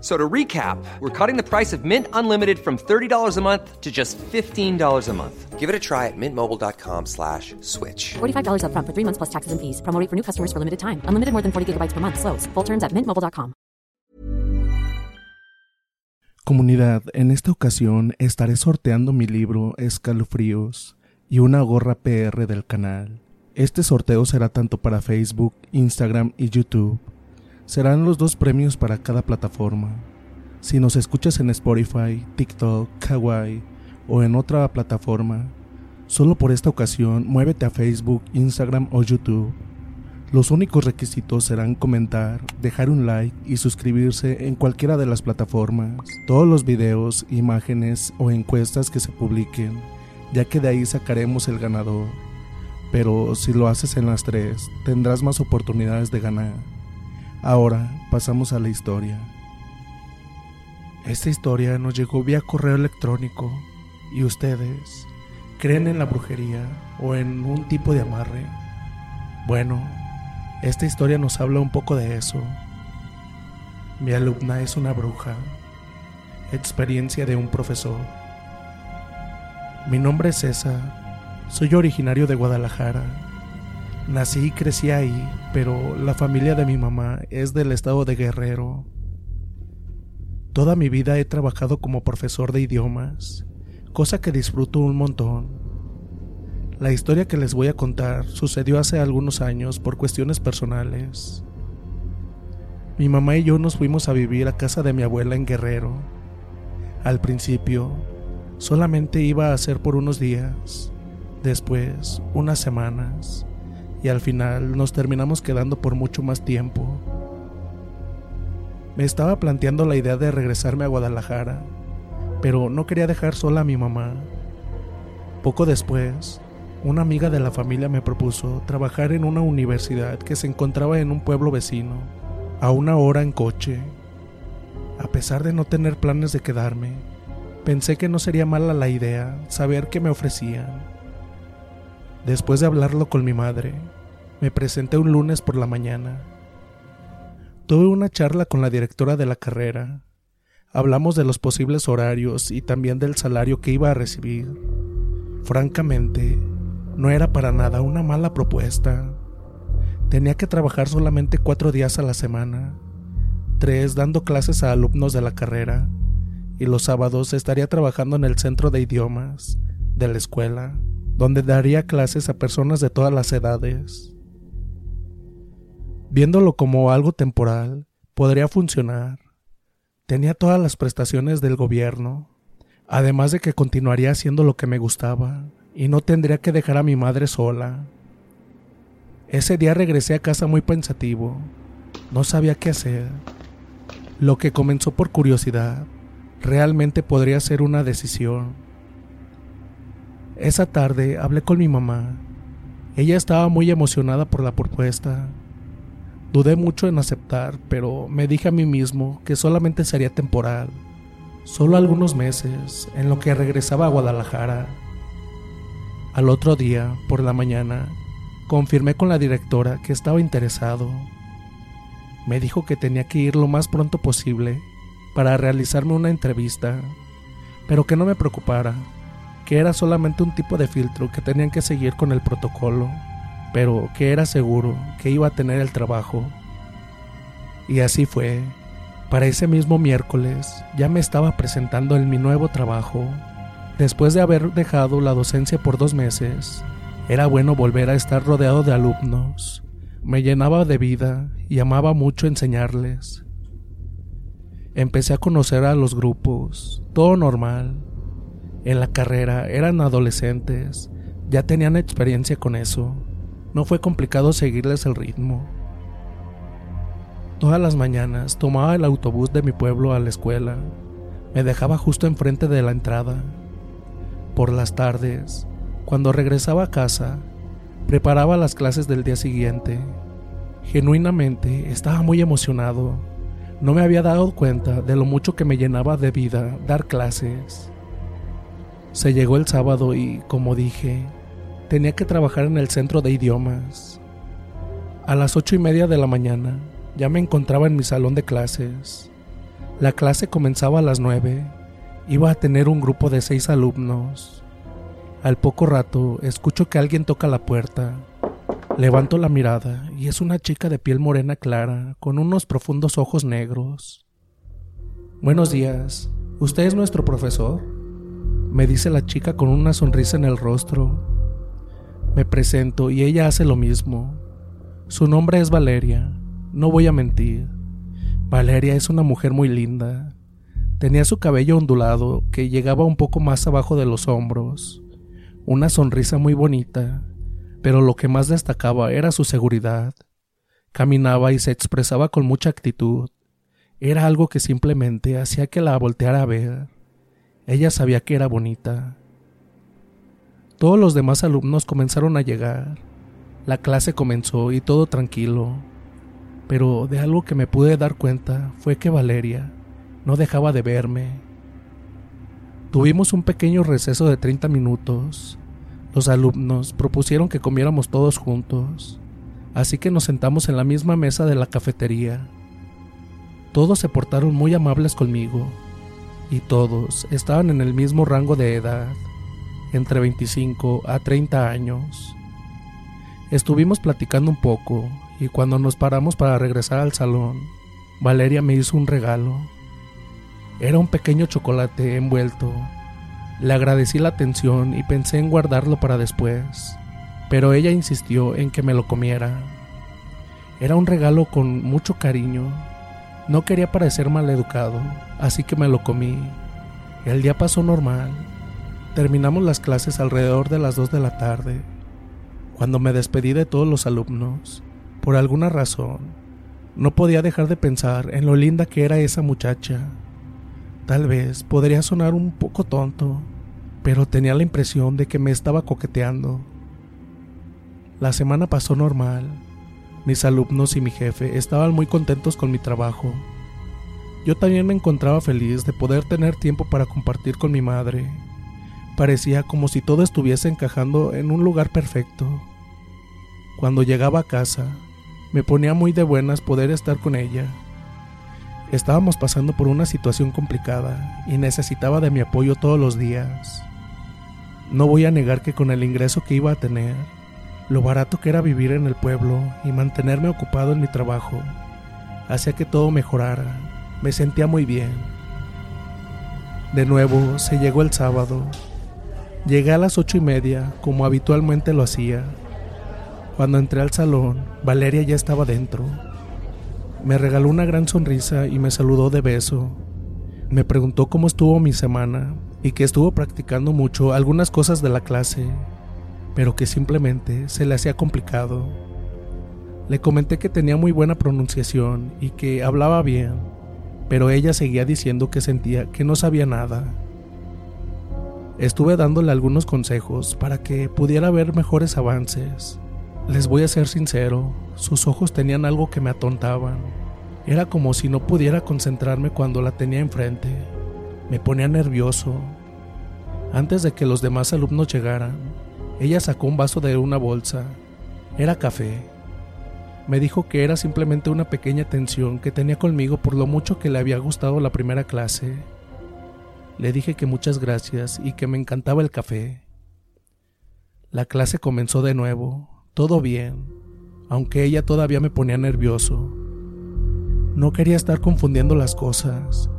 So to recap, we're cutting the price of Mint Unlimited from $30 a month to just $15 a month. Give it a try at mintmobile.com slash switch. $45 up front for three months plus taxes and fees. Promo rate for new customers for limited time. Unlimited more than 40 gigabytes per month. Slows. Full terms at mintmobile.com. Comunidad, en esta ocasión estaré sorteando mi libro Escalofríos y una gorra PR del canal. Este sorteo será tanto para Facebook, Instagram y YouTube. Serán los dos premios para cada plataforma. Si nos escuchas en Spotify, TikTok, Kawaii o en otra plataforma, solo por esta ocasión muévete a Facebook, Instagram o YouTube. Los únicos requisitos serán comentar, dejar un like y suscribirse en cualquiera de las plataformas. Todos los videos, imágenes o encuestas que se publiquen, ya que de ahí sacaremos el ganador. Pero si lo haces en las tres, tendrás más oportunidades de ganar. Ahora pasamos a la historia. Esta historia nos llegó vía correo electrónico y ustedes creen en la brujería o en un tipo de amarre. Bueno, esta historia nos habla un poco de eso. Mi alumna es una bruja. Experiencia de un profesor. Mi nombre es César. Soy originario de Guadalajara. Nací y crecí ahí, pero la familia de mi mamá es del estado de Guerrero. Toda mi vida he trabajado como profesor de idiomas, cosa que disfruto un montón. La historia que les voy a contar sucedió hace algunos años por cuestiones personales. Mi mamá y yo nos fuimos a vivir a casa de mi abuela en Guerrero. Al principio, solamente iba a ser por unos días, después unas semanas y al final nos terminamos quedando por mucho más tiempo. Me estaba planteando la idea de regresarme a Guadalajara, pero no quería dejar sola a mi mamá. Poco después, una amiga de la familia me propuso trabajar en una universidad que se encontraba en un pueblo vecino, a una hora en coche. A pesar de no tener planes de quedarme, pensé que no sería mala la idea saber qué me ofrecían. Después de hablarlo con mi madre, me presenté un lunes por la mañana. Tuve una charla con la directora de la carrera. Hablamos de los posibles horarios y también del salario que iba a recibir. Francamente, no era para nada una mala propuesta. Tenía que trabajar solamente cuatro días a la semana, tres dando clases a alumnos de la carrera, y los sábados estaría trabajando en el centro de idiomas de la escuela donde daría clases a personas de todas las edades. Viéndolo como algo temporal, podría funcionar. Tenía todas las prestaciones del gobierno, además de que continuaría haciendo lo que me gustaba y no tendría que dejar a mi madre sola. Ese día regresé a casa muy pensativo. No sabía qué hacer. Lo que comenzó por curiosidad realmente podría ser una decisión. Esa tarde hablé con mi mamá. Ella estaba muy emocionada por la propuesta. Dudé mucho en aceptar, pero me dije a mí mismo que solamente sería temporal, solo algunos meses, en lo que regresaba a Guadalajara. Al otro día, por la mañana, confirmé con la directora que estaba interesado. Me dijo que tenía que ir lo más pronto posible para realizarme una entrevista, pero que no me preocupara, que era solamente un tipo de filtro que tenían que seguir con el protocolo, pero que era seguro que iba a tener el trabajo. Y así fue. Para ese mismo miércoles ya me estaba presentando en mi nuevo trabajo. Después de haber dejado la docencia por dos meses, era bueno volver a estar rodeado de alumnos. Me llenaba de vida y amaba mucho enseñarles. Empecé a conocer a los grupos, todo normal. En la carrera eran adolescentes, ya tenían experiencia con eso. No fue complicado seguirles el ritmo. Todas las mañanas tomaba el autobús de mi pueblo a la escuela. Me dejaba justo enfrente de la entrada. Por las tardes, cuando regresaba a casa, preparaba las clases del día siguiente. Genuinamente estaba muy emocionado. No me había dado cuenta de lo mucho que me llenaba de vida dar clases. Se llegó el sábado y, como dije, tenía que trabajar en el centro de idiomas. A las ocho y media de la mañana ya me encontraba en mi salón de clases. La clase comenzaba a las nueve. Iba a tener un grupo de seis alumnos. Al poco rato escucho que alguien toca la puerta. Levanto la mirada y es una chica de piel morena clara, con unos profundos ojos negros. Buenos días, ¿usted es nuestro profesor? Me dice la chica con una sonrisa en el rostro. Me presento y ella hace lo mismo. Su nombre es Valeria. No voy a mentir. Valeria es una mujer muy linda. Tenía su cabello ondulado que llegaba un poco más abajo de los hombros, una sonrisa muy bonita, pero lo que más destacaba era su seguridad. Caminaba y se expresaba con mucha actitud. Era algo que simplemente hacía que la volteara a ver. Ella sabía que era bonita. Todos los demás alumnos comenzaron a llegar. La clase comenzó y todo tranquilo pero de algo que me pude dar cuenta fue que Valeria no dejaba de verme. Tuvimos un pequeño receso de 30 minutos. Los alumnos propusieron que comiéramos todos juntos, así que nos sentamos en la misma mesa de la cafetería. Todos se portaron muy amables conmigo y todos estaban en el mismo rango de edad, entre 25 a 30 años. Estuvimos platicando un poco y cuando nos paramos para regresar al salón, Valeria me hizo un regalo. Era un pequeño chocolate envuelto. Le agradecí la atención y pensé en guardarlo para después, pero ella insistió en que me lo comiera. Era un regalo con mucho cariño. No quería parecer mal educado, así que me lo comí. El día pasó normal. Terminamos las clases alrededor de las 2 de la tarde. Cuando me despedí de todos los alumnos, por alguna razón, no podía dejar de pensar en lo linda que era esa muchacha. Tal vez podría sonar un poco tonto, pero tenía la impresión de que me estaba coqueteando. La semana pasó normal. Mis alumnos y mi jefe estaban muy contentos con mi trabajo. Yo también me encontraba feliz de poder tener tiempo para compartir con mi madre. Parecía como si todo estuviese encajando en un lugar perfecto. Cuando llegaba a casa, me ponía muy de buenas poder estar con ella. Estábamos pasando por una situación complicada y necesitaba de mi apoyo todos los días. No voy a negar que con el ingreso que iba a tener, lo barato que era vivir en el pueblo y mantenerme ocupado en mi trabajo, hacía que todo mejorara. Me sentía muy bien. De nuevo se llegó el sábado. Llegué a las ocho y media, como habitualmente lo hacía, cuando entré al salón, Valeria ya estaba dentro. Me regaló una gran sonrisa y me saludó de beso. Me preguntó cómo estuvo mi semana y que estuvo practicando mucho algunas cosas de la clase, pero que simplemente se le hacía complicado. Le comenté que tenía muy buena pronunciación y que hablaba bien, pero ella seguía diciendo que sentía que no sabía nada. Estuve dándole algunos consejos para que pudiera ver mejores avances les voy a ser sincero, sus ojos tenían algo que me atontaban. Era como si no pudiera concentrarme cuando la tenía enfrente. Me ponía nervioso. Antes de que los demás alumnos llegaran, ella sacó un vaso de una bolsa. Era café. Me dijo que era simplemente una pequeña tensión que tenía conmigo por lo mucho que le había gustado la primera clase. Le dije que muchas gracias y que me encantaba el café. La clase comenzó de nuevo, todo bien, aunque ella todavía me ponía nervioso. No quería estar confundiendo las cosas,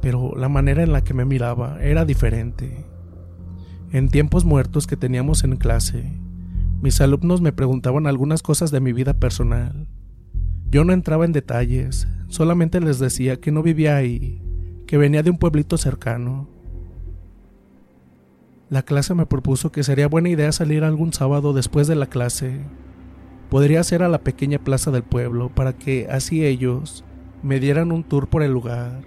pero la manera en la que me miraba era diferente. En tiempos muertos que teníamos en clase, mis alumnos me preguntaban algunas cosas de mi vida personal. Yo no entraba en detalles, solamente les decía que no vivía ahí, que venía de un pueblito cercano. La clase me propuso que sería buena idea salir algún sábado después de la clase. Podría ser a la pequeña plaza del pueblo para que así ellos me dieran un tour por el lugar.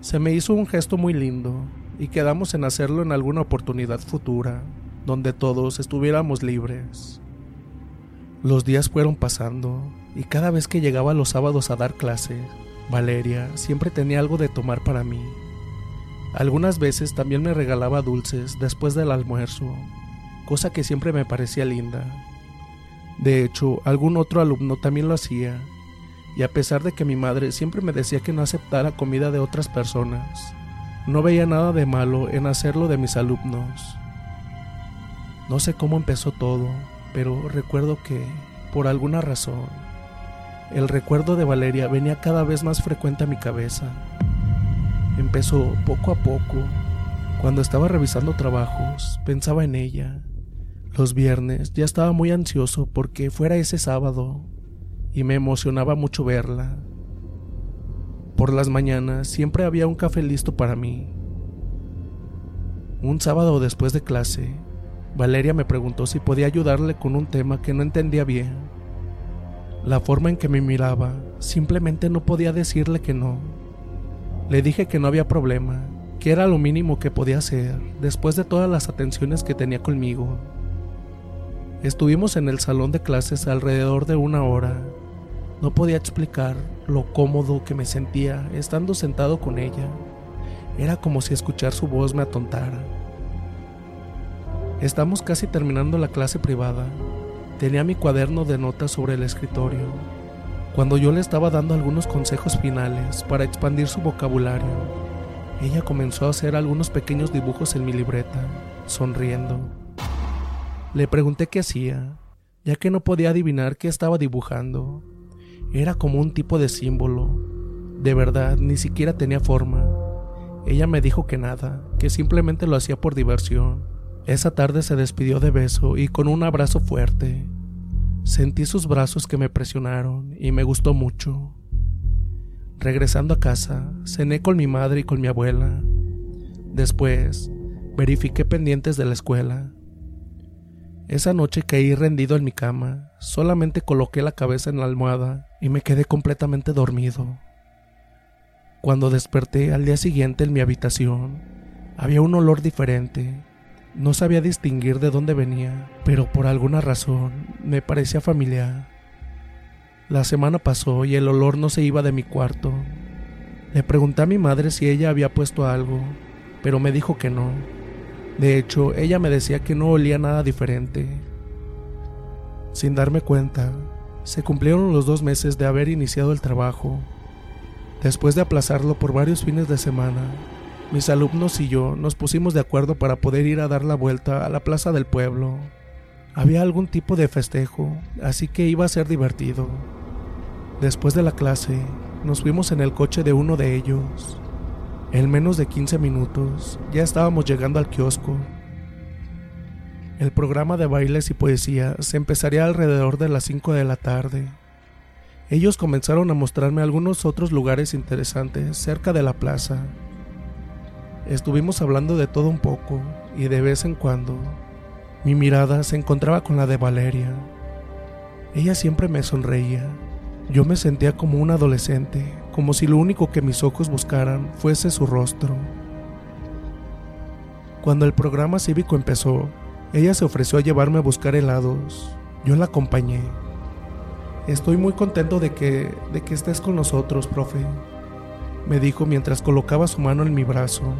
Se me hizo un gesto muy lindo y quedamos en hacerlo en alguna oportunidad futura, donde todos estuviéramos libres. Los días fueron pasando y cada vez que llegaba los sábados a dar clase, Valeria siempre tenía algo de tomar para mí. Algunas veces también me regalaba dulces después del almuerzo, cosa que siempre me parecía linda. De hecho, algún otro alumno también lo hacía y a pesar de que mi madre siempre me decía que no aceptara comida de otras personas, no veía nada de malo en hacerlo de mis alumnos. No sé cómo empezó todo, pero recuerdo que, por alguna razón, el recuerdo de Valeria venía cada vez más frecuente a mi cabeza. Empezó poco a poco. Cuando estaba revisando trabajos, pensaba en ella. Los viernes ya estaba muy ansioso porque fuera ese sábado y me emocionaba mucho verla. Por las mañanas siempre había un café listo para mí. Un sábado después de clase, Valeria me preguntó si podía ayudarle con un tema que no entendía bien. La forma en que me miraba, simplemente no podía decirle que no. Le dije que no había problema, que era lo mínimo que podía hacer después de todas las atenciones que tenía conmigo. Estuvimos en el salón de clases alrededor de una hora no podía explicar lo cómodo que me sentía estando sentado con ella. Era como si escuchar su voz me atontara. Estamos casi terminando la clase privada. Tenía mi cuaderno de notas sobre el escritorio. Cuando yo le estaba dando algunos consejos finales para expandir su vocabulario, ella comenzó a hacer algunos pequeños dibujos en mi libreta, sonriendo. Le pregunté qué hacía, ya que no podía adivinar qué estaba dibujando. Era como un tipo de símbolo. De verdad, ni siquiera tenía forma. Ella me dijo que nada, que simplemente lo hacía por diversión. Esa tarde se despidió de beso y con un abrazo fuerte. Sentí sus brazos que me presionaron y me gustó mucho. Regresando a casa, cené con mi madre y con mi abuela. Después, verifiqué pendientes de la escuela. Esa noche caí rendido en mi cama, solamente coloqué la cabeza en la almohada y me quedé completamente dormido. Cuando desperté al día siguiente en mi habitación, había un olor diferente. No sabía distinguir de dónde venía, pero por alguna razón me parecía familiar. La semana pasó y el olor no se iba de mi cuarto. Le pregunté a mi madre si ella había puesto algo, pero me dijo que no. De hecho, ella me decía que no olía nada diferente. Sin darme cuenta, se cumplieron los dos meses de haber iniciado el trabajo. Después de aplazarlo por varios fines de semana, mis alumnos y yo nos pusimos de acuerdo para poder ir a dar la vuelta a la plaza del pueblo. Había algún tipo de festejo, así que iba a ser divertido. Después de la clase, nos fuimos en el coche de uno de ellos. En menos de 15 minutos ya estábamos llegando al kiosco. El programa de bailes y poesía se empezaría alrededor de las 5 de la tarde. Ellos comenzaron a mostrarme algunos otros lugares interesantes cerca de la plaza. Estuvimos hablando de todo un poco y de vez en cuando mi mirada se encontraba con la de Valeria. Ella siempre me sonreía. Yo me sentía como un adolescente como si lo único que mis ojos buscaran fuese su rostro. Cuando el programa cívico empezó, ella se ofreció a llevarme a buscar helados. Yo la acompañé. Estoy muy contento de que, de que estés con nosotros, profe, me dijo mientras colocaba su mano en mi brazo.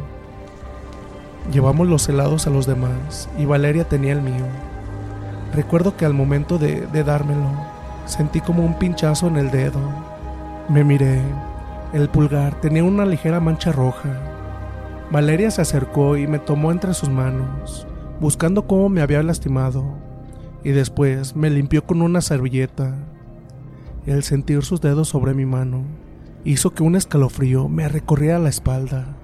Llevamos los helados a los demás y Valeria tenía el mío. Recuerdo que al momento de, de dármelo, Sentí como un pinchazo en el dedo. Me miré. El pulgar tenía una ligera mancha roja. Valeria se acercó y me tomó entre sus manos, buscando cómo me había lastimado, y después me limpió con una servilleta. El sentir sus dedos sobre mi mano hizo que un escalofrío me recorriera la espalda.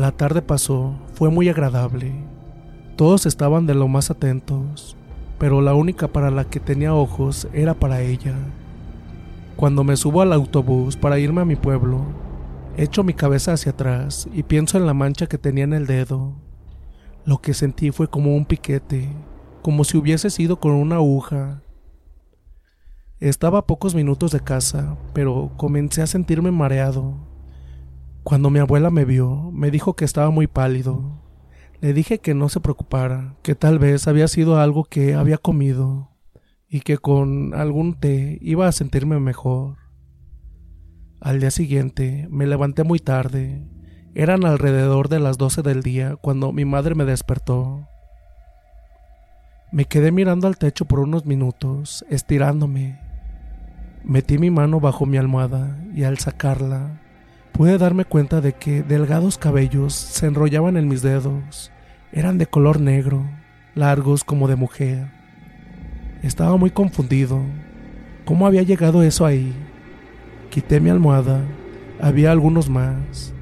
La tarde pasó, fue muy agradable. Todos estaban de lo más atentos, pero la única para la que tenía ojos era para ella. Cuando me subo al autobús para irme a mi pueblo, echo mi cabeza hacia atrás y pienso en la mancha que tenía en el dedo. Lo que sentí fue como un piquete, como si hubiese sido con una aguja. Estaba a pocos minutos de casa, pero comencé a sentirme mareado. Cuando mi abuela me vio, me dijo que estaba muy pálido. Le dije que no se preocupara, que tal vez había sido algo que había comido y que con algún té iba a sentirme mejor. Al día siguiente me levanté muy tarde. Eran alrededor de las doce del día cuando mi madre me despertó. Me quedé mirando al techo por unos minutos, estirándome. Metí mi mano bajo mi almohada y al sacarla pude darme cuenta de que delgados cabellos se enrollaban en mis dedos. Eran de color negro, largos como de mujer. Estaba muy confundido. ¿Cómo había llegado eso ahí? Quité mi almohada. Había algunos más.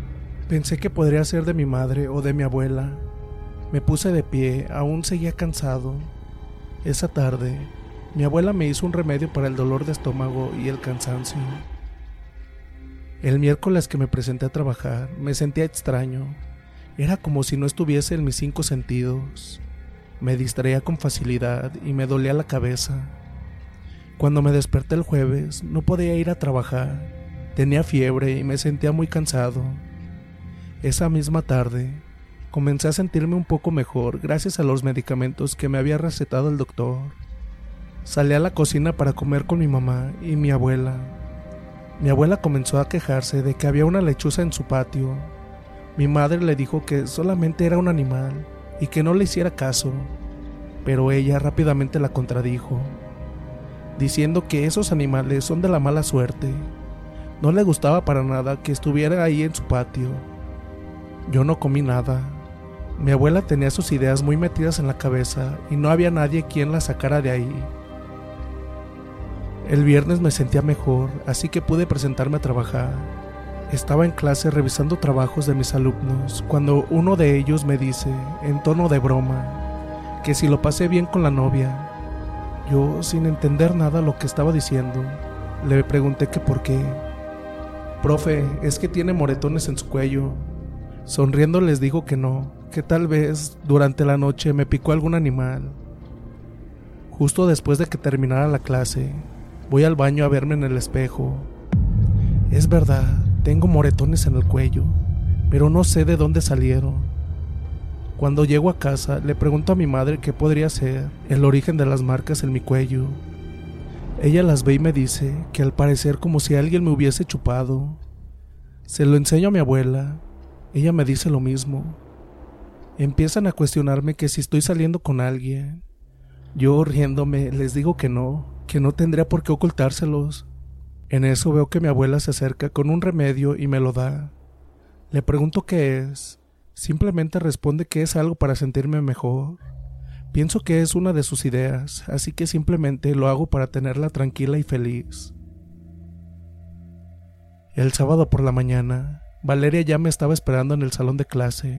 Pensé que podría ser de mi madre o de mi abuela. Me puse de pie, aún seguía cansado. Esa tarde, mi abuela me hizo un remedio para el dolor de estómago y el cansancio. El miércoles que me presenté a trabajar me sentía extraño. Era como si no estuviese en mis cinco sentidos. Me distraía con facilidad y me dolía la cabeza. Cuando me desperté el jueves no podía ir a trabajar. Tenía fiebre y me sentía muy cansado. Esa misma tarde comencé a sentirme un poco mejor gracias a los medicamentos que me había recetado el doctor. Salí a la cocina para comer con mi mamá y mi abuela. Mi abuela comenzó a quejarse de que había una lechuza en su patio. Mi madre le dijo que solamente era un animal y que no le hiciera caso, pero ella rápidamente la contradijo, diciendo que esos animales son de la mala suerte. No le gustaba para nada que estuviera ahí en su patio. Yo no comí nada. Mi abuela tenía sus ideas muy metidas en la cabeza y no había nadie quien la sacara de ahí. El viernes me sentía mejor, así que pude presentarme a trabajar. Estaba en clase revisando trabajos de mis alumnos cuando uno de ellos me dice, en tono de broma, que si lo pasé bien con la novia. Yo, sin entender nada lo que estaba diciendo, le pregunté que por qué. Profe, es que tiene moretones en su cuello. Sonriendo les digo que no, que tal vez durante la noche me picó algún animal. Justo después de que terminara la clase, Voy al baño a verme en el espejo. Es verdad, tengo moretones en el cuello, pero no sé de dónde salieron. Cuando llego a casa, le pregunto a mi madre qué podría ser el origen de las marcas en mi cuello. Ella las ve y me dice que al parecer como si alguien me hubiese chupado. Se lo enseño a mi abuela. Ella me dice lo mismo. Empiezan a cuestionarme que si estoy saliendo con alguien. Yo riéndome les digo que no, que no tendría por qué ocultárselos. En eso veo que mi abuela se acerca con un remedio y me lo da. Le pregunto qué es. Simplemente responde que es algo para sentirme mejor. Pienso que es una de sus ideas, así que simplemente lo hago para tenerla tranquila y feliz. El sábado por la mañana, Valeria ya me estaba esperando en el salón de clase.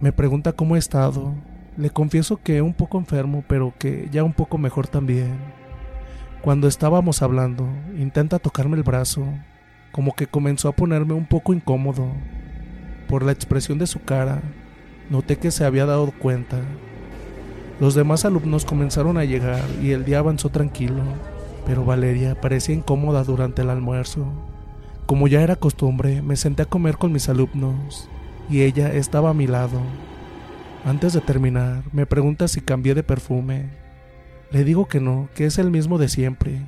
Me pregunta cómo he estado. Le confieso que un poco enfermo, pero que ya un poco mejor también. Cuando estábamos hablando, intenta tocarme el brazo, como que comenzó a ponerme un poco incómodo. Por la expresión de su cara, noté que se había dado cuenta. Los demás alumnos comenzaron a llegar y el día avanzó tranquilo, pero Valeria parecía incómoda durante el almuerzo. Como ya era costumbre, me senté a comer con mis alumnos y ella estaba a mi lado. Antes de terminar, me pregunta si cambié de perfume. Le digo que no, que es el mismo de siempre.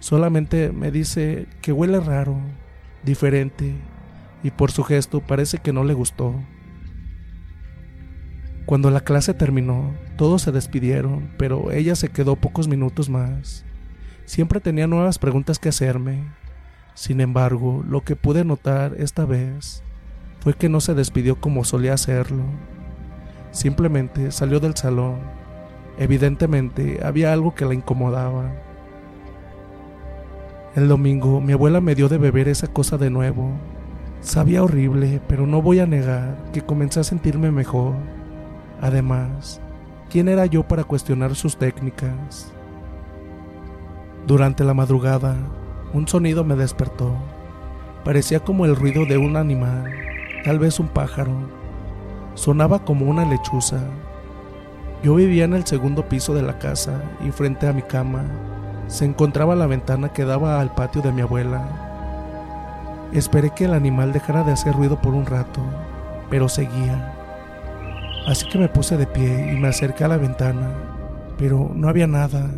Solamente me dice que huele raro, diferente, y por su gesto parece que no le gustó. Cuando la clase terminó, todos se despidieron, pero ella se quedó pocos minutos más. Siempre tenía nuevas preguntas que hacerme. Sin embargo, lo que pude notar esta vez fue que no se despidió como solía hacerlo. Simplemente salió del salón. Evidentemente había algo que la incomodaba. El domingo mi abuela me dio de beber esa cosa de nuevo. Sabía horrible, pero no voy a negar que comencé a sentirme mejor. Además, ¿quién era yo para cuestionar sus técnicas? Durante la madrugada, un sonido me despertó. Parecía como el ruido de un animal tal vez un pájaro. Sonaba como una lechuza. Yo vivía en el segundo piso de la casa y frente a mi cama se encontraba la ventana que daba al patio de mi abuela. Esperé que el animal dejara de hacer ruido por un rato, pero seguía. Así que me puse de pie y me acerqué a la ventana, pero no había nada.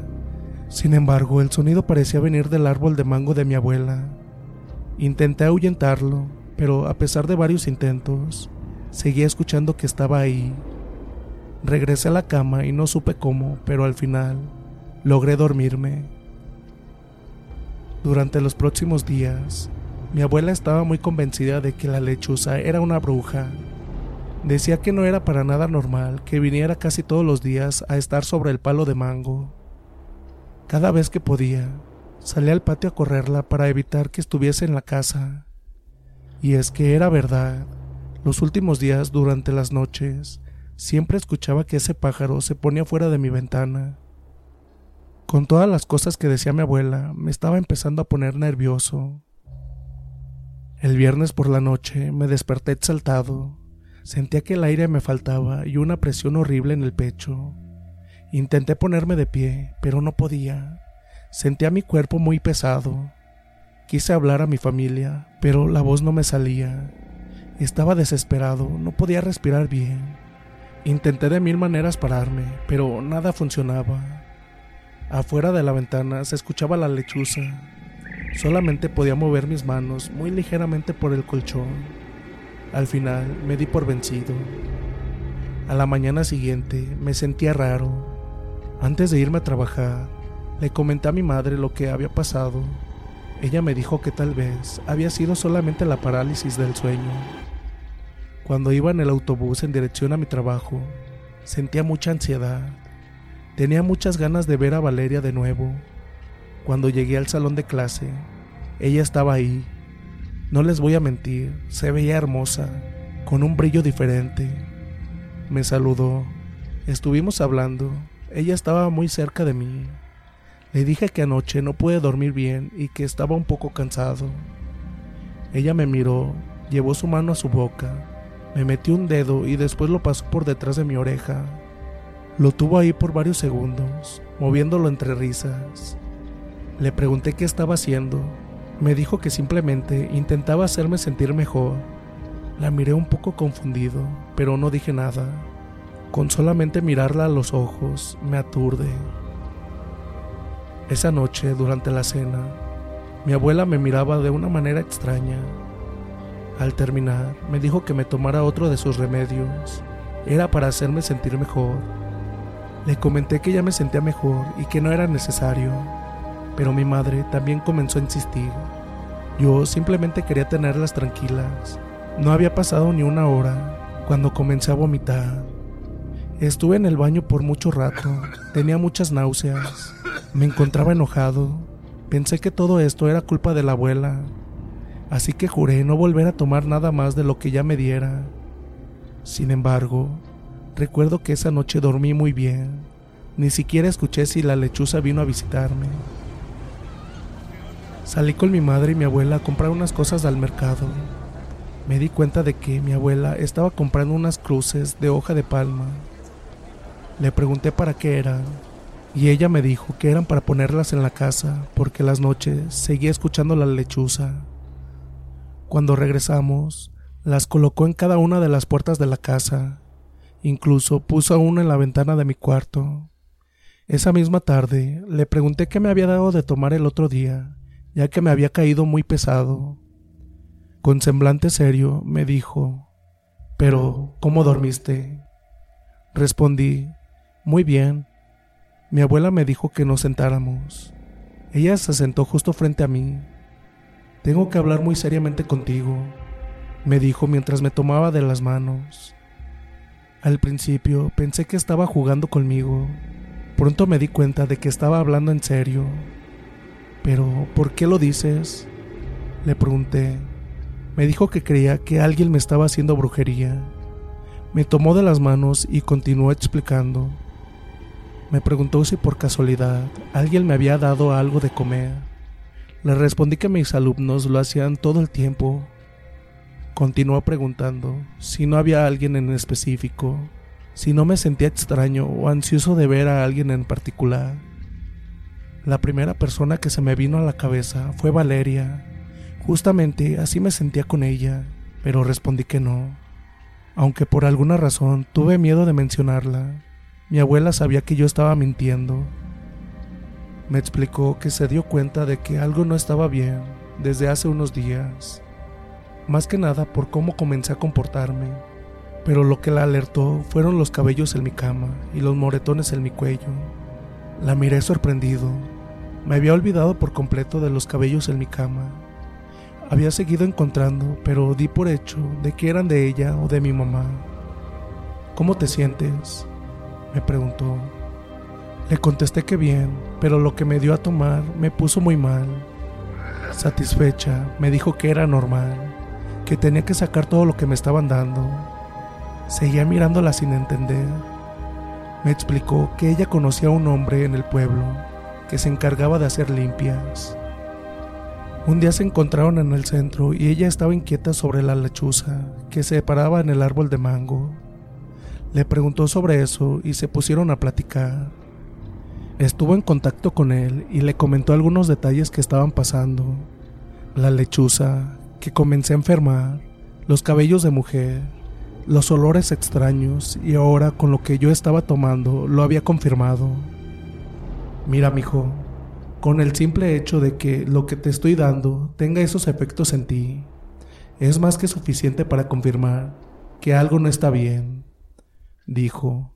Sin embargo, el sonido parecía venir del árbol de mango de mi abuela. Intenté ahuyentarlo, pero a pesar de varios intentos, seguía escuchando que estaba ahí. Regresé a la cama y no supe cómo, pero al final logré dormirme. Durante los próximos días, mi abuela estaba muy convencida de que la lechuza era una bruja. Decía que no era para nada normal que viniera casi todos los días a estar sobre el palo de mango. Cada vez que podía, salía al patio a correrla para evitar que estuviese en la casa. Y es que era verdad. Los últimos días, durante las noches, siempre escuchaba que ese pájaro se ponía fuera de mi ventana. Con todas las cosas que decía mi abuela, me estaba empezando a poner nervioso. El viernes por la noche me desperté exaltado. Sentía que el aire me faltaba y una presión horrible en el pecho. Intenté ponerme de pie, pero no podía. Sentía mi cuerpo muy pesado. Quise hablar a mi familia, pero la voz no me salía. Estaba desesperado, no podía respirar bien. Intenté de mil maneras pararme, pero nada funcionaba. Afuera de la ventana se escuchaba la lechuza. Solamente podía mover mis manos muy ligeramente por el colchón. Al final me di por vencido. A la mañana siguiente me sentía raro. Antes de irme a trabajar, le comenté a mi madre lo que había pasado. Ella me dijo que tal vez había sido solamente la parálisis del sueño. Cuando iba en el autobús en dirección a mi trabajo, sentía mucha ansiedad. Tenía muchas ganas de ver a Valeria de nuevo. Cuando llegué al salón de clase, ella estaba ahí. No les voy a mentir, se veía hermosa, con un brillo diferente. Me saludó. Estuvimos hablando. Ella estaba muy cerca de mí. Le dije que anoche no pude dormir bien y que estaba un poco cansado. Ella me miró, llevó su mano a su boca me metió un dedo y después lo pasó por detrás de mi oreja. Lo tuvo ahí por varios segundos, moviéndolo entre risas. Le pregunté qué estaba haciendo. Me dijo que simplemente intentaba hacerme sentir mejor. La miré un poco confundido, pero no dije nada. Con solamente mirarla a los ojos me aturde. Esa noche, durante la cena, mi abuela me miraba de una manera extraña. Al terminar, me dijo que me tomara otro de sus remedios. Era para hacerme sentir mejor. Le comenté que ya me sentía mejor y que no era necesario, pero mi madre también comenzó a insistir. Yo simplemente quería tenerlas tranquilas. No había pasado ni una hora cuando comencé a vomitar. Estuve en el baño por mucho rato, tenía muchas náuseas, me encontraba enojado. Pensé que todo esto era culpa de la abuela así que juré no volver a tomar nada más de lo que ya me diera. Sin embargo, recuerdo que esa noche dormí muy bien, ni siquiera escuché si la lechuza vino a visitarme. Salí con mi madre y mi abuela a comprar unas cosas al mercado. Me di cuenta de que mi abuela estaba comprando unas cruces de hoja de palma. Le pregunté para qué eran y ella me dijo que eran para ponerlas en la casa porque las noches seguía escuchando la lechuza. Cuando regresamos, las colocó en cada una de las puertas de la casa. Incluso puso una en la ventana de mi cuarto. Esa misma tarde le pregunté qué me había dado de tomar el otro día, ya que me había caído muy pesado. Con semblante serio me dijo, Pero, ¿cómo dormiste? Respondí, Muy bien. Mi abuela me dijo que nos sentáramos. Ella se sentó justo frente a mí tengo que hablar muy seriamente contigo, me dijo mientras me tomaba de las manos. Al principio pensé que estaba jugando conmigo. Pronto me di cuenta de que estaba hablando en serio. Pero, ¿por qué lo dices? Le pregunté. Me dijo que creía que alguien me estaba haciendo brujería. Me tomó de las manos y continuó explicando. Me preguntó si por casualidad alguien me había dado algo de comer. Le respondí que mis alumnos lo hacían todo el tiempo. Continuó preguntando si no había alguien en específico, si no me sentía extraño o ansioso de ver a alguien en particular. La primera persona que se me vino a la cabeza fue Valeria. Justamente así me sentía con ella, pero respondí que no. Aunque por alguna razón tuve miedo de mencionarla, mi abuela sabía que yo estaba mintiendo me explicó que se dio cuenta de que algo no estaba bien desde hace unos días, más que nada por cómo comencé a comportarme, pero lo que la alertó fueron los cabellos en mi cama y los moretones en mi cuello. La miré sorprendido. Me había olvidado por completo de los cabellos en mi cama. Había seguido encontrando, pero di por hecho de que eran de ella o de mi mamá. ¿Cómo te sientes? Me preguntó. Le contesté que bien, pero lo que me dio a tomar me puso muy mal. Satisfecha, me dijo que era normal, que tenía que sacar todo lo que me estaban dando. Seguía mirándola sin entender. Me explicó que ella conocía a un hombre en el pueblo que se encargaba de hacer limpias. Un día se encontraron en el centro y ella estaba inquieta sobre la lechuza que se paraba en el árbol de mango. Le preguntó sobre eso y se pusieron a platicar. Estuvo en contacto con él y le comentó algunos detalles que estaban pasando. La lechuza, que comencé a enfermar, los cabellos de mujer, los olores extraños y ahora con lo que yo estaba tomando lo había confirmado. Mira, mijo, con el simple hecho de que lo que te estoy dando tenga esos efectos en ti, es más que suficiente para confirmar que algo no está bien, dijo.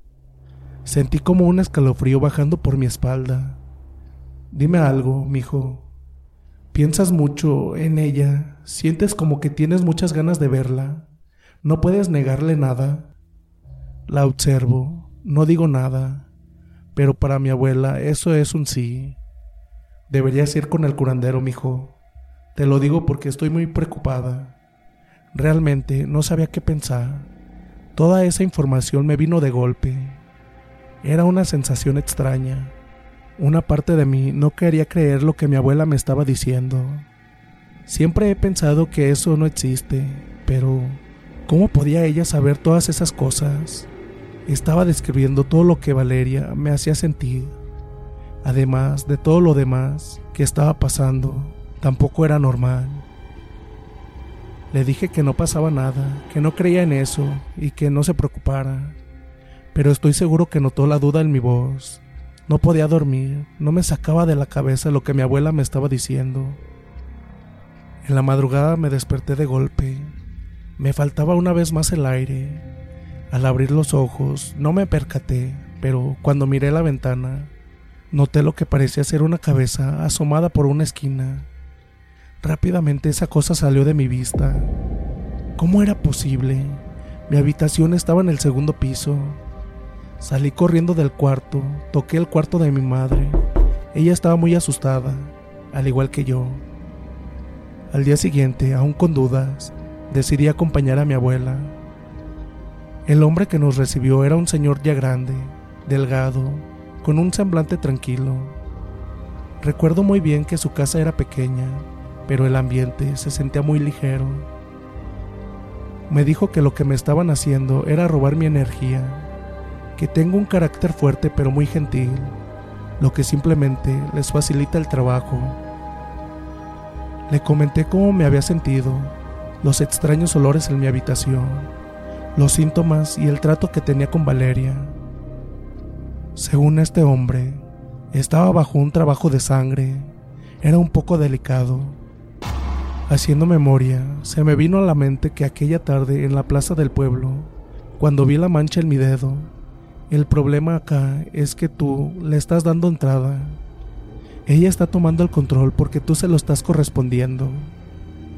Sentí como un escalofrío bajando por mi espalda. Dime algo, mijo. Piensas mucho en ella, sientes como que tienes muchas ganas de verla. No puedes negarle nada. La observo, no digo nada, pero para mi abuela eso es un sí. Deberías ir con el curandero, mijo. Te lo digo porque estoy muy preocupada. Realmente no sabía qué pensar. Toda esa información me vino de golpe. Era una sensación extraña. Una parte de mí no quería creer lo que mi abuela me estaba diciendo. Siempre he pensado que eso no existe, pero ¿cómo podía ella saber todas esas cosas? Estaba describiendo todo lo que Valeria me hacía sentir. Además de todo lo demás que estaba pasando, tampoco era normal. Le dije que no pasaba nada, que no creía en eso y que no se preocupara. Pero estoy seguro que notó la duda en mi voz. No podía dormir, no me sacaba de la cabeza lo que mi abuela me estaba diciendo. En la madrugada me desperté de golpe. Me faltaba una vez más el aire. Al abrir los ojos no me percaté, pero cuando miré la ventana, noté lo que parecía ser una cabeza asomada por una esquina. Rápidamente esa cosa salió de mi vista. ¿Cómo era posible? Mi habitación estaba en el segundo piso. Salí corriendo del cuarto, toqué el cuarto de mi madre. Ella estaba muy asustada, al igual que yo. Al día siguiente, aún con dudas, decidí acompañar a mi abuela. El hombre que nos recibió era un señor ya grande, delgado, con un semblante tranquilo. Recuerdo muy bien que su casa era pequeña, pero el ambiente se sentía muy ligero. Me dijo que lo que me estaban haciendo era robar mi energía, que tengo un carácter fuerte pero muy gentil, lo que simplemente les facilita el trabajo. Le comenté cómo me había sentido, los extraños olores en mi habitación, los síntomas y el trato que tenía con Valeria. Según este hombre, estaba bajo un trabajo de sangre, era un poco delicado Haciendo memoria, se me vino a la mente que aquella tarde en la plaza del pueblo, cuando vi la mancha en mi dedo, el problema acá es que tú le estás dando entrada. Ella está tomando el control porque tú se lo estás correspondiendo.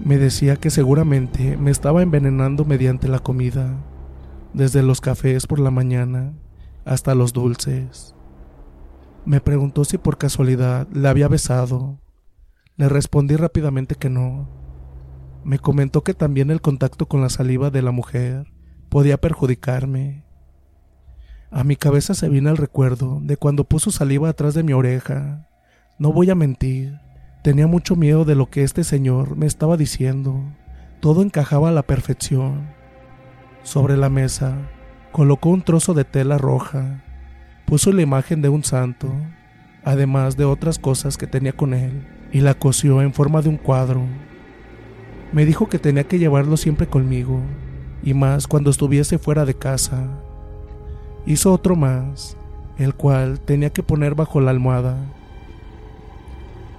Me decía que seguramente me estaba envenenando mediante la comida, desde los cafés por la mañana hasta los dulces. Me preguntó si por casualidad le había besado. Le respondí rápidamente que no, me comentó que también el contacto con la saliva de la mujer podía perjudicarme. A mi cabeza se vino el recuerdo de cuando puso saliva atrás de mi oreja. No voy a mentir, tenía mucho miedo de lo que este señor me estaba diciendo. Todo encajaba a la perfección. Sobre la mesa colocó un trozo de tela roja, puso la imagen de un santo, además de otras cosas que tenía con él, y la cosió en forma de un cuadro. Me dijo que tenía que llevarlo siempre conmigo, y más cuando estuviese fuera de casa. Hizo otro más, el cual tenía que poner bajo la almohada.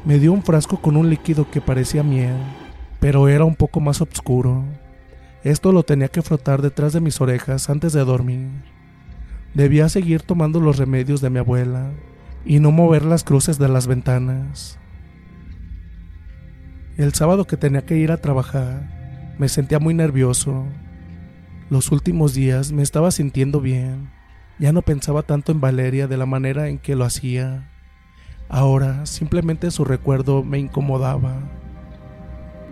Me dio un frasco con un líquido que parecía miel, pero era un poco más oscuro. Esto lo tenía que frotar detrás de mis orejas antes de dormir. Debía seguir tomando los remedios de mi abuela y no mover las cruces de las ventanas. El sábado que tenía que ir a trabajar, me sentía muy nervioso. Los últimos días me estaba sintiendo bien. Ya no pensaba tanto en Valeria de la manera en que lo hacía. Ahora simplemente su recuerdo me incomodaba.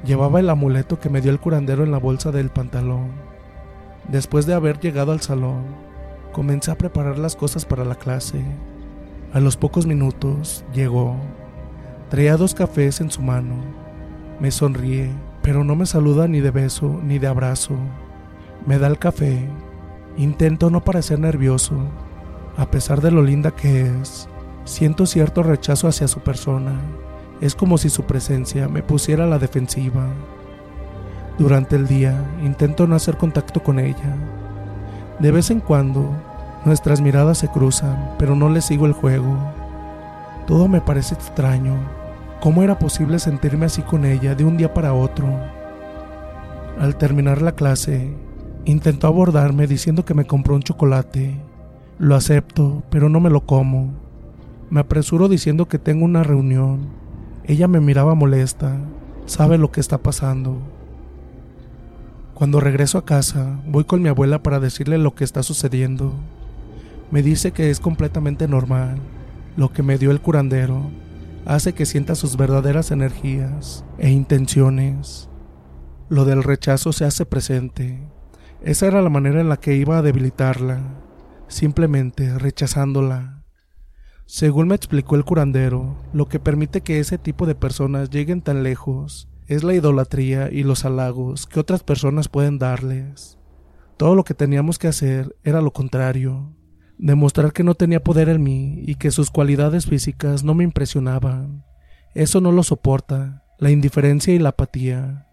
Llevaba el amuleto que me dio el curandero en la bolsa del pantalón. Después de haber llegado al salón, comencé a preparar las cosas para la clase. A los pocos minutos llegó. Traía dos cafés en su mano me sonríe, pero no me saluda ni de beso ni de abrazo. Me da el café. Intento no parecer nervioso. A pesar de lo linda que es, siento cierto rechazo hacia su persona. Es como si su presencia me pusiera a la defensiva. Durante el día intento no hacer contacto con ella. De vez en cuando, nuestras miradas se cruzan, pero no le sigo el juego. Todo me parece extraño. ¿Cómo era posible sentirme así con ella de un día para otro? Al terminar la clase, intentó abordarme diciendo que me compró un chocolate. Lo acepto, pero no me lo como. Me apresuro diciendo que tengo una reunión. Ella me miraba molesta. Sabe lo que está pasando. Cuando regreso a casa, voy con mi abuela para decirle lo que está sucediendo. Me dice que es completamente normal. Lo que me dio el curandero hace que sienta sus verdaderas energías e intenciones. Lo del rechazo se hace presente. Esa era la manera en la que iba a debilitarla, simplemente rechazándola. Según me explicó el curandero, lo que permite que ese tipo de personas lleguen tan lejos es la idolatría y los halagos que otras personas pueden darles. Todo lo que teníamos que hacer era lo contrario, demostrar que no tenía poder en mí y que sus cualidades físicas no me impresionaban. Eso no lo soporta, la indiferencia y la apatía.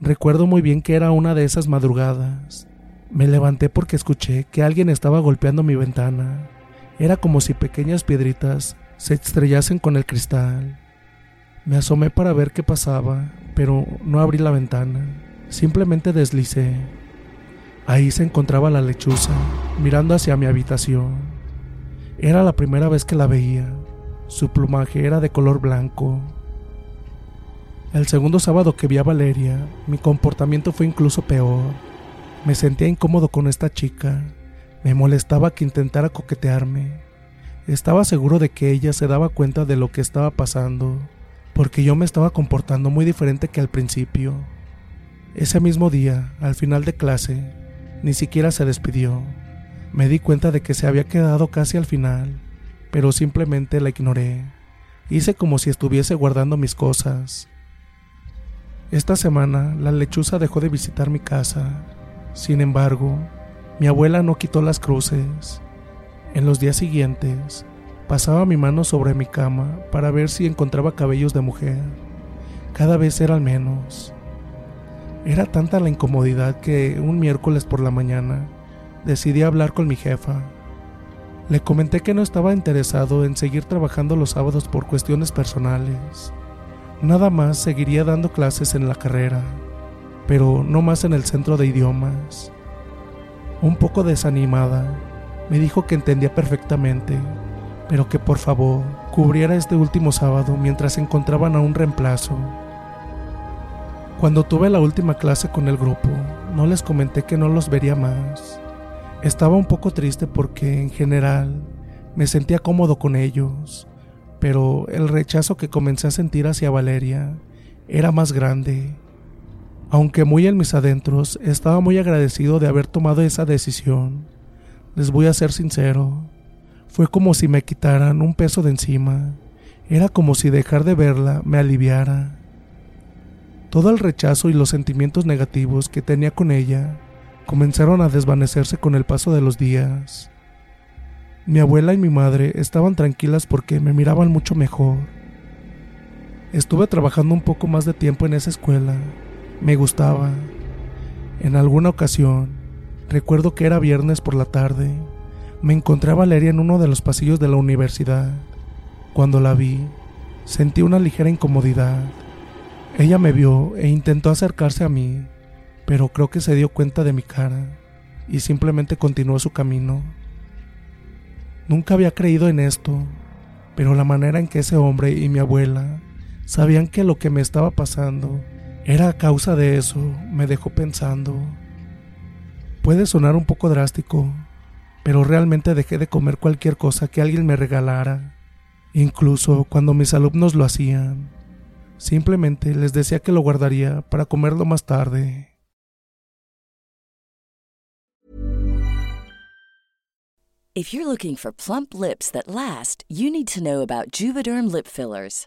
Recuerdo muy bien que era una de esas madrugadas. Me levanté porque escuché que alguien estaba golpeando mi ventana. Era como si pequeñas piedritas se estrellasen con el cristal. Me asomé para ver qué pasaba, pero no abrí la ventana. Simplemente deslicé. Ahí se encontraba la lechuza, mirando hacia mi habitación. Era la primera vez que la veía. Su plumaje era de color blanco. El segundo sábado que vi a Valeria, mi comportamiento fue incluso peor. Me sentía incómodo con esta chica. Me molestaba que intentara coquetearme. Estaba seguro de que ella se daba cuenta de lo que estaba pasando porque yo me estaba comportando muy diferente que al principio. Ese mismo día, al final de clase, ni siquiera se despidió. Me di cuenta de que se había quedado casi al final, pero simplemente la ignoré. Hice como si estuviese guardando mis cosas. Esta semana la lechuza dejó de visitar mi casa. Sin embargo, mi abuela no quitó las cruces. En los días siguientes, Pasaba mi mano sobre mi cama para ver si encontraba cabellos de mujer. Cada vez era al menos. Era tanta la incomodidad que un miércoles por la mañana decidí hablar con mi jefa. Le comenté que no estaba interesado en seguir trabajando los sábados por cuestiones personales. Nada más seguiría dando clases en la carrera, pero no más en el centro de idiomas. Un poco desanimada, me dijo que entendía perfectamente pero que por favor cubriera este último sábado mientras encontraban a un reemplazo. Cuando tuve la última clase con el grupo, no les comenté que no los vería más. Estaba un poco triste porque en general me sentía cómodo con ellos, pero el rechazo que comencé a sentir hacia Valeria era más grande. Aunque muy en mis adentros estaba muy agradecido de haber tomado esa decisión, les voy a ser sincero, fue como si me quitaran un peso de encima. Era como si dejar de verla me aliviara. Todo el rechazo y los sentimientos negativos que tenía con ella comenzaron a desvanecerse con el paso de los días. Mi abuela y mi madre estaban tranquilas porque me miraban mucho mejor. Estuve trabajando un poco más de tiempo en esa escuela. Me gustaba. En alguna ocasión, recuerdo que era viernes por la tarde, me encontré a Valeria en uno de los pasillos de la universidad. Cuando la vi, sentí una ligera incomodidad. Ella me vio e intentó acercarse a mí, pero creo que se dio cuenta de mi cara y simplemente continuó su camino. Nunca había creído en esto, pero la manera en que ese hombre y mi abuela sabían que lo que me estaba pasando era a causa de eso me dejó pensando. Puede sonar un poco drástico, pero realmente dejé de comer cualquier cosa que alguien me regalara, incluso cuando mis alumnos lo hacían. Simplemente les decía que lo guardaría para comerlo más tarde. If you're looking for plump lips that last, you need to know about Juvederm lip fillers.